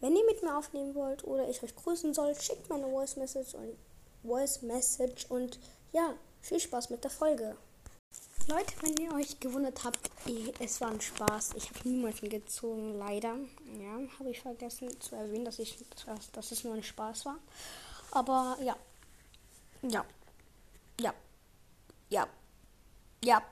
Wenn ihr mit mir aufnehmen wollt oder ich euch grüßen soll, schickt meine Voice Message und Voice Message und ja, viel Spaß mit der Folge. Leute, wenn ihr euch gewundert habt, eh, es war ein Spaß. Ich habe niemanden gezogen, leider. Ja, habe ich vergessen zu erwähnen, dass, ich, dass, dass es nur ein Spaß war. Aber ja. Ja. Ja. Ja. Ja.